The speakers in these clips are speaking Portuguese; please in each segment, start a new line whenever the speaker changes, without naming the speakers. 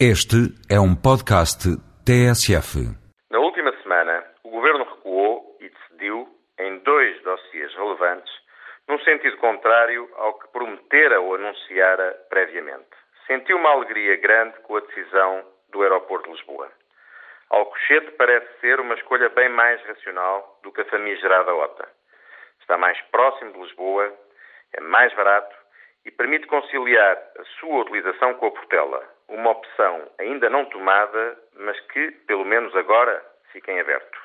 Este é um podcast TSF.
Na última semana, o Governo recuou e decidiu em dois dossiês relevantes, num sentido contrário ao que prometera ou anunciara previamente. Sentiu uma alegria grande com a decisão do aeroporto de Lisboa. Alcochete parece ser uma escolha bem mais racional do que a famigerada OTA. Está mais próximo de Lisboa, é mais barato e permite conciliar a sua utilização com a Portela, uma opção ainda não tomada, mas que, pelo menos agora, fica em aberto.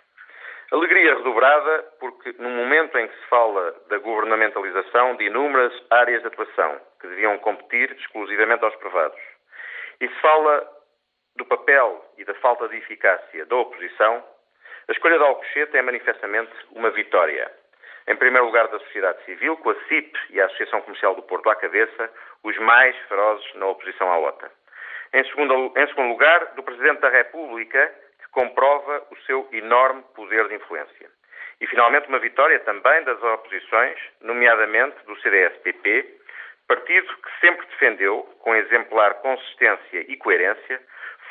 Alegria redobrada porque, no momento em que se fala da governamentalização de inúmeras áreas de atuação que deviam competir exclusivamente aos privados, e se fala do papel e da falta de eficácia da oposição, a escolha de Alcochete é manifestamente uma vitória. Em primeiro lugar, da sociedade civil, com a CIP e a Associação Comercial do Porto à cabeça, os mais ferozes na oposição à OTA. Em segundo, em segundo lugar, do Presidente da República, que comprova o seu enorme poder de influência. E, finalmente, uma vitória também das oposições, nomeadamente do CDS-PP, partido que sempre defendeu, com exemplar consistência e coerência,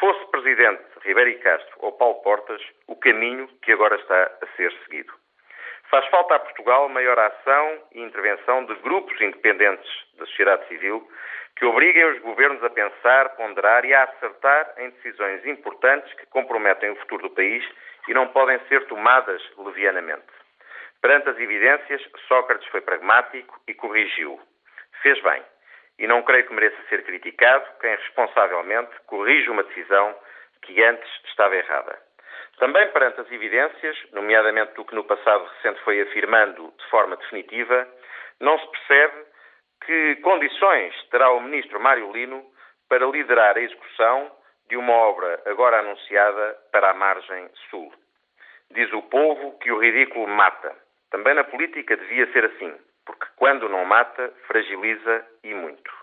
fosse Presidente Ribeiro Castro ou Paulo Portas, o caminho que agora está a ser seguido. Faz falta a Portugal maior ação e intervenção de grupos independentes da sociedade civil que obriguem os governos a pensar, ponderar e a acertar em decisões importantes que comprometem o futuro do país e não podem ser tomadas levianamente. Perante as evidências, Sócrates foi pragmático e corrigiu. Fez bem. E não creio que mereça ser criticado quem responsavelmente corrige uma decisão que antes estava errada. Também perante as evidências, nomeadamente do que no passado recente foi afirmando de forma definitiva, não se percebe que condições terá o ministro Mário Lino para liderar a execução de uma obra agora anunciada para a margem sul. Diz o povo que o ridículo mata. Também na política devia ser assim, porque quando não mata, fragiliza e muito.